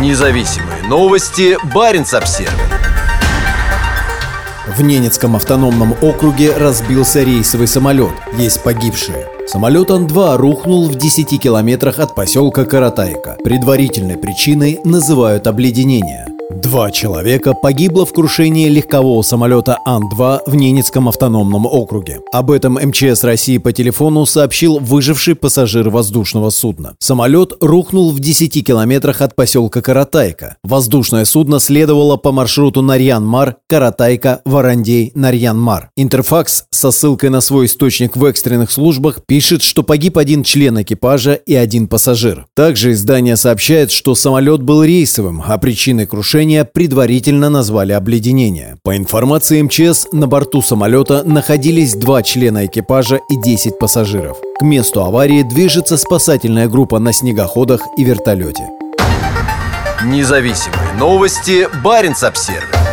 Независимые новости. Барин обсерва В Ненецком автономном округе разбился рейсовый самолет. Есть погибшие. Самолет Ан-2 рухнул в 10 километрах от поселка Каратайка. Предварительной причиной называют обледенение. Два человека погибло в крушении легкового самолета Ан-2 в Ненецком автономном округе. Об этом МЧС России по телефону сообщил выживший пассажир воздушного судна. Самолет рухнул в 10 километрах от поселка Каратайка. Воздушное судно следовало по маршруту Нарьян-Мар, Каратайка, Варандей, Нарьян-Мар. Интерфакс со ссылкой на свой источник в экстренных службах пишет, что погиб один член экипажа и один пассажир. Также издание сообщает, что самолет был рейсовым, а причиной крушения крушения предварительно назвали обледенение. По информации МЧС, на борту самолета находились два члена экипажа и 10 пассажиров. К месту аварии движется спасательная группа на снегоходах и вертолете. Независимые новости. Барин обсервис